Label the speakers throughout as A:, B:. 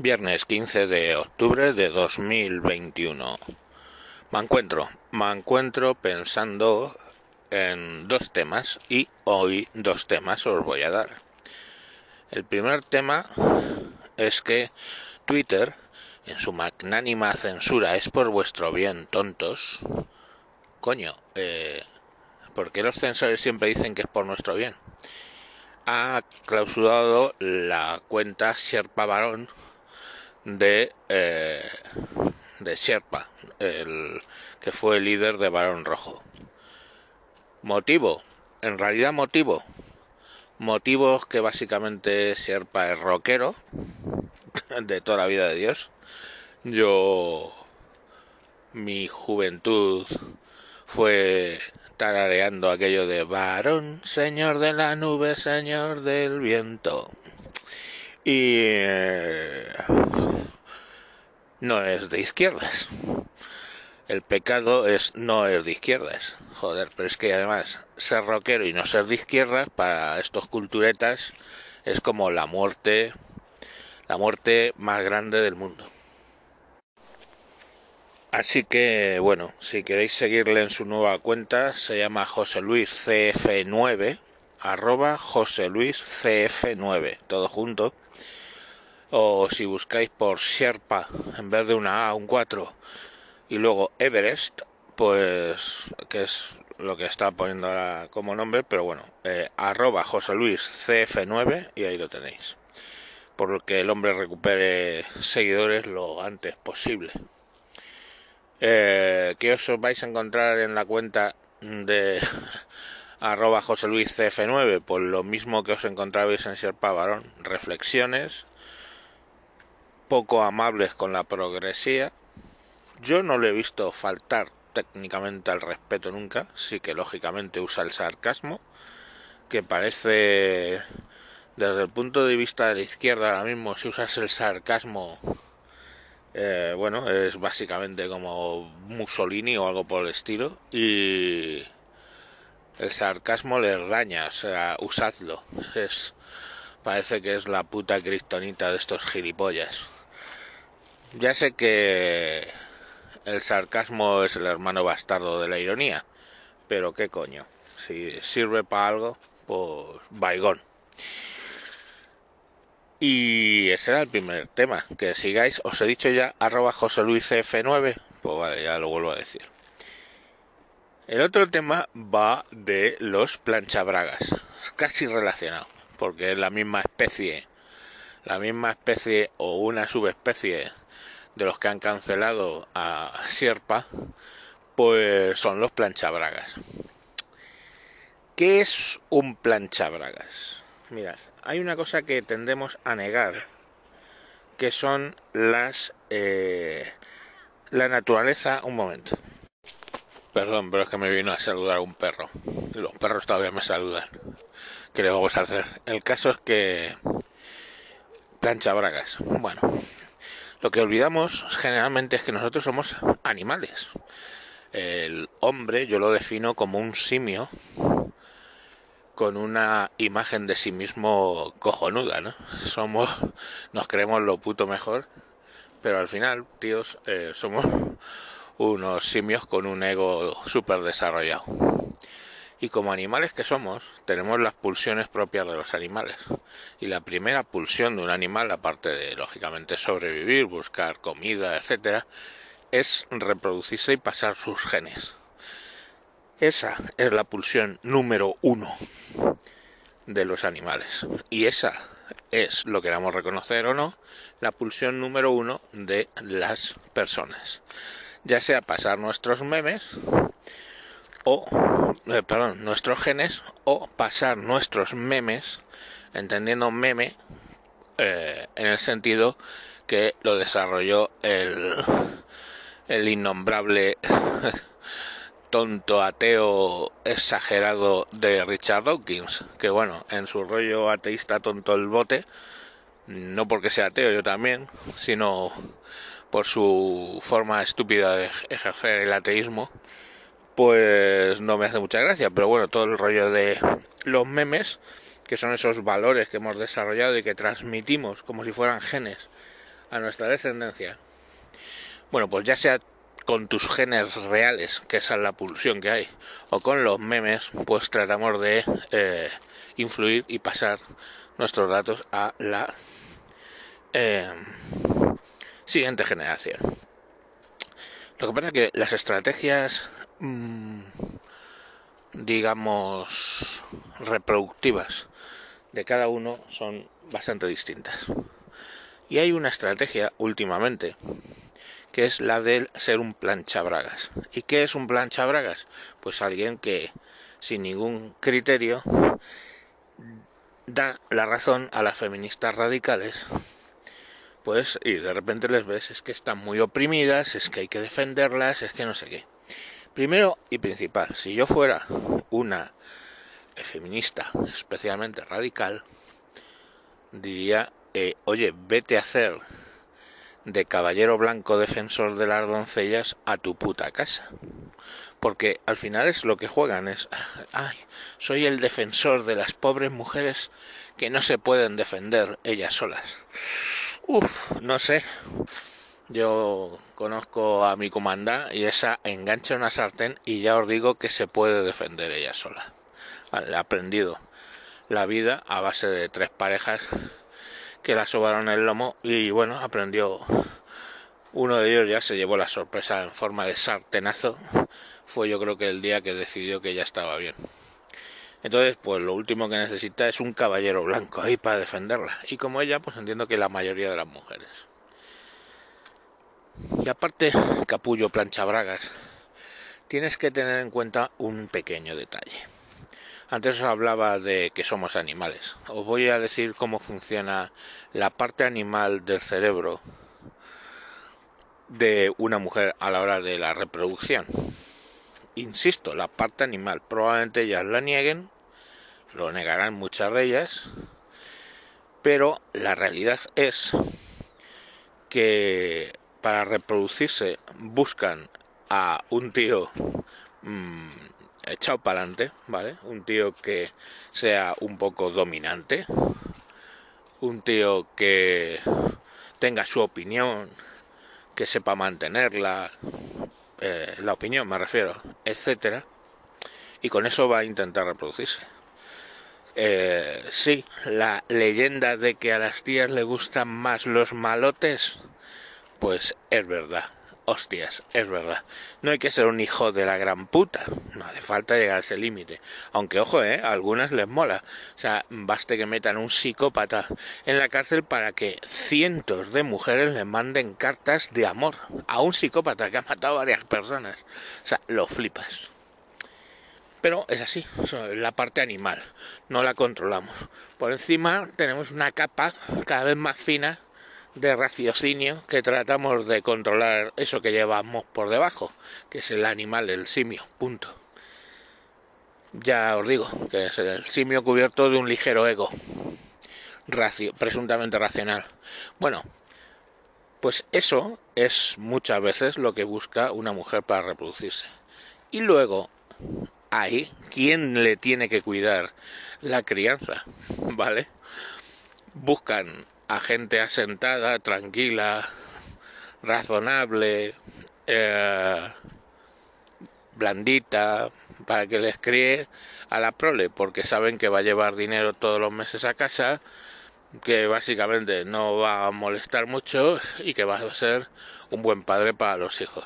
A: Viernes 15 de octubre de 2021. Me encuentro, me encuentro pensando en dos temas y hoy dos temas os voy a dar. El primer tema es que Twitter, en su magnánima censura, es por vuestro bien, tontos. Coño, eh, ¿por qué los censores siempre dicen que es por nuestro bien? Ha clausurado la cuenta Sherpa Barón de, eh, de Sherpa, el que fue el líder de Barón Rojo. Motivo, en realidad motivo, motivos que básicamente Sherpa es rockero de toda la vida de Dios. Yo, mi juventud fue tarareando aquello de varón, señor de la nube, señor del viento. Y eh, no es de izquierdas. El pecado es no es de izquierdas. Joder, pero es que además ser rockero y no ser de izquierdas para estos culturetas es como la muerte, la muerte más grande del mundo. Así que bueno, si queréis seguirle en su nueva cuenta, se llama José Luis CF9, arroba José Luis CF9, todo junto o si buscáis por Sherpa en vez de una A, un 4 y luego Everest, pues que es lo que está poniendo ahora como nombre, pero bueno, eh, arroba José Luis CF9 y ahí lo tenéis. Por lo que el hombre recupere seguidores lo antes posible. Eh, ¿Qué os vais a encontrar en la cuenta de arroba José Luis CF9? Pues lo mismo que os encontrabais en Sherpa Varón, reflexiones, poco amables con la progresía. Yo no le he visto faltar técnicamente al respeto nunca, sí que lógicamente usa el sarcasmo, que parece desde el punto de vista de la izquierda ahora mismo si usas el sarcasmo eh, bueno es básicamente como Mussolini o algo por el estilo y el sarcasmo les daña o sea usadlo es parece que es la puta cristonita de estos gilipollas ya sé que el sarcasmo es el hermano bastardo de la ironía, pero qué coño. Si sirve para algo, pues baigón. Y ese era el primer tema. Que sigáis, os he dicho ya, arroba José Luis F9. Pues vale, ya lo vuelvo a decir. El otro tema va de los planchabragas. Casi relacionado. Porque es la misma especie. La misma especie o una subespecie de los que han cancelado a Sierpa, pues son los planchabragas. ¿Qué es un planchabragas? Mirad, hay una cosa que tendemos a negar, que son las... Eh, la naturaleza... Un momento. Perdón, pero es que me vino a saludar un perro. Los perros todavía me saludan. ¿Qué le vamos a hacer? El caso es que... Planchabragas. Bueno, lo que olvidamos generalmente es que nosotros somos animales. El hombre yo lo defino como un simio con una imagen de sí mismo cojonuda, ¿no? Somos, nos creemos lo puto mejor, pero al final, tíos, eh, somos unos simios con un ego súper desarrollado y como animales que somos, tenemos las pulsiones propias de los animales. Y la primera pulsión de un animal, aparte de lógicamente sobrevivir, buscar comida, etcétera, es reproducirse y pasar sus genes. Esa es la pulsión número uno de los animales. Y esa es, lo queramos reconocer o no, la pulsión número uno de las personas. Ya sea pasar nuestros memes, o, eh, perdón, nuestros genes o pasar nuestros memes, entendiendo meme eh, en el sentido que lo desarrolló el, el innombrable tonto ateo exagerado de Richard Dawkins, que bueno, en su rollo ateísta tonto el bote, no porque sea ateo yo también, sino por su forma estúpida de ejercer el ateísmo, pues no me hace mucha gracia, pero bueno, todo el rollo de los memes, que son esos valores que hemos desarrollado y que transmitimos como si fueran genes a nuestra descendencia, bueno, pues ya sea con tus genes reales, que esa es la pulsión que hay, o con los memes, pues tratamos de eh, influir y pasar nuestros datos a la eh, siguiente generación. Lo que pasa es que las estrategias, digamos, reproductivas de cada uno son bastante distintas. Y hay una estrategia últimamente que es la de ser un planchabragas. ¿Y qué es un planchabragas? Pues alguien que sin ningún criterio da la razón a las feministas radicales. Pues y de repente les ves es que están muy oprimidas, es que hay que defenderlas, es que no sé qué. Primero y principal, si yo fuera una feminista especialmente radical, diría, eh, oye, vete a hacer de caballero blanco defensor de las doncellas a tu puta casa. Porque al final es lo que juegan, es, ay, soy el defensor de las pobres mujeres que no se pueden defender ellas solas. Uf, no sé. Yo conozco a mi comanda y esa engancha una sartén y ya os digo que se puede defender ella sola. Vale, he aprendido la vida a base de tres parejas que la sobaron el lomo y bueno, aprendió. Uno de ellos ya se llevó la sorpresa en forma de sartenazo. Fue yo creo que el día que decidió que ya estaba bien. Entonces, pues lo último que necesita es un caballero blanco ahí para defenderla. Y como ella, pues entiendo que la mayoría de las mujeres. Y aparte, capullo plancha bragas, tienes que tener en cuenta un pequeño detalle. Antes os hablaba de que somos animales. Os voy a decir cómo funciona la parte animal del cerebro de una mujer a la hora de la reproducción. Insisto, la parte animal. Probablemente ellas la nieguen, lo negarán muchas de ellas, pero la realidad es que para reproducirse buscan a un tío mmm, echado para adelante, ¿vale? Un tío que sea un poco dominante, un tío que tenga su opinión, que sepa mantenerla, eh, la opinión me refiero, etcétera, y con eso va a intentar reproducirse. Eh, sí, la leyenda de que a las tías le gustan más los malotes, pues es verdad hostias, es verdad. No hay que ser un hijo de la gran puta. No hace falta llegar a ese límite. Aunque, ojo, ¿eh? A algunas les mola. O sea, baste que metan un psicópata en la cárcel para que cientos de mujeres le manden cartas de amor a un psicópata que ha matado a varias personas. O sea, lo flipas. Pero es así, la parte animal, no la controlamos. Por encima tenemos una capa cada vez más fina de raciocinio que tratamos de controlar eso que llevamos por debajo, que es el animal, el simio, punto. Ya os digo, que es el simio cubierto de un ligero ego, racio, presuntamente racional. Bueno, pues eso es muchas veces lo que busca una mujer para reproducirse. Y luego, hay quien le tiene que cuidar la crianza, ¿vale? Buscan a gente asentada, tranquila, razonable, eh, blandita, para que les críe a la prole, porque saben que va a llevar dinero todos los meses a casa, que básicamente no va a molestar mucho y que va a ser un buen padre para los hijos.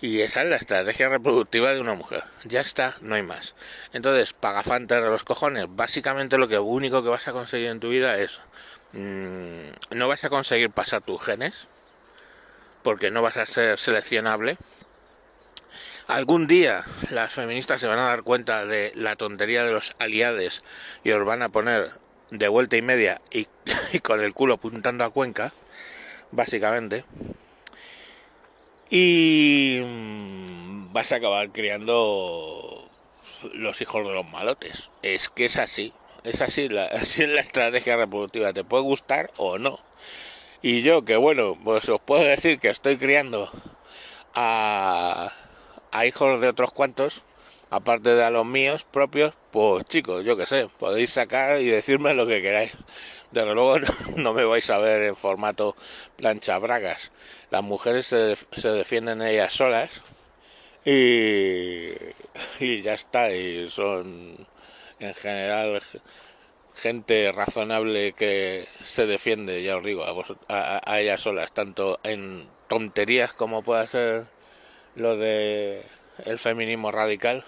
A: Y esa es la estrategia reproductiva de una mujer. Ya está, no hay más. Entonces, pagafantes de los cojones, básicamente lo que único que vas a conseguir en tu vida es no vas a conseguir pasar tus genes porque no vas a ser seleccionable. Algún día las feministas se van a dar cuenta de la tontería de los aliados y os van a poner de vuelta y media y, con el culo apuntando a Cuenca, básicamente. Y mm, vas a acabar criando los hijos de los malotes. Es que es así. Es así, la, así la estrategia reproductiva, te puede gustar o no. Y yo, que bueno, pues os puedo decir que estoy criando a, a hijos de otros cuantos, aparte de a los míos propios, pues chicos, yo que sé, podéis sacar y decirme lo que queráis. Desde luego no me vais a ver en formato plancha bragas. Las mujeres se, se defienden ellas solas y, y ya está. Y son en general gente razonable que se defiende, ya os digo, a, a, ellas solas, tanto en tonterías como pueda ser lo de el feminismo radical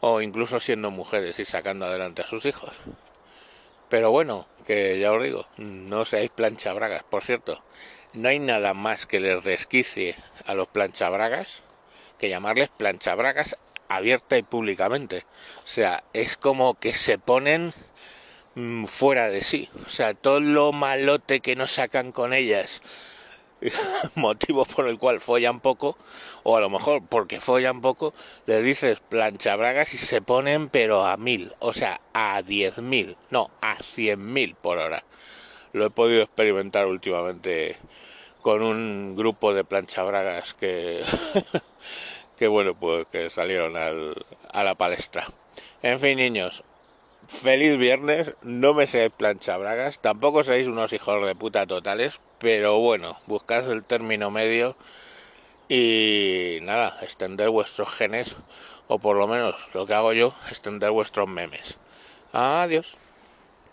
A: o incluso siendo mujeres y sacando adelante a sus hijos. Pero bueno, que ya os digo, no seáis planchabragas. Por cierto, no hay nada más que les desquicie a los planchabragas que llamarles planchabragas abierta y públicamente. O sea, es como que se ponen mm, fuera de sí. O sea, todo lo malote que nos sacan con ellas, motivos por el cual follan poco, o a lo mejor porque follan poco, le dices plancha bragas y se ponen pero a mil, o sea, a diez mil, no, a cien mil por hora. Lo he podido experimentar últimamente con un grupo de plancha bragas que que bueno, pues que salieron al, a la palestra. En fin, niños, feliz viernes, no me seáis planchabragas, tampoco seáis unos hijos de puta totales, pero bueno, buscad el término medio y nada, extender vuestros genes, o por lo menos lo que hago yo, extender vuestros memes. Adiós.